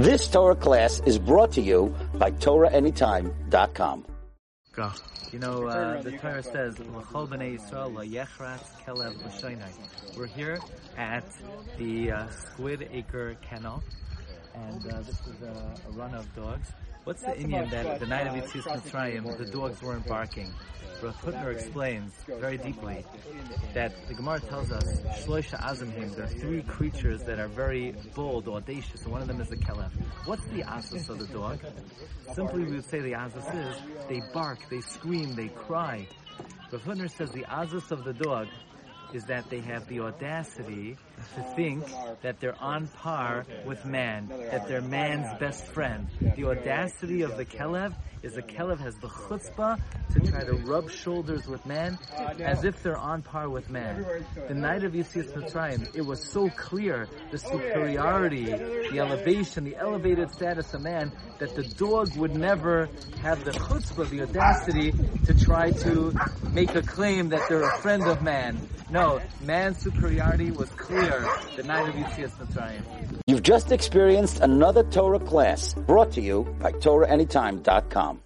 This Torah class is brought to you by TorahAnytime.com. Go. You know, uh, the Torah says, "L'chol b'nei Yisrael la'yechrat kelev l'shoinai." We're here at the uh, Squid Acre Kennel, and uh, this is a, a run of dogs. What's the inyan that the night of Yitzias Mitzrayim, the dogs weren't barking? Rav Hutner explains very deeply that the Gemara tells us Shloisha Azimhim, there are three creatures that are very bold, audacious, and one of them is the Kelev. What's the asus of the dog? Simply we would say the asus is they bark, they scream, they cry. Rav Hutner says the asus of the dog is that they have the audacity to think that they're on par with man, that they're man's best friend. The audacity of the Kelev is the Kelev has the chutzpah to try to rub shoulders with man as if they're on par with man. The night of Yitzias Mitzrayim, it was so clear the superiority, the elevation, the elevated status of man that the dog would never have the chutzpah, the audacity to try to make a claim that they're a friend of man. No, man's superiority was clear the night of Yitzias Mitzrayim. You've just experienced another Torah class brought to you by TorahAnytime.com.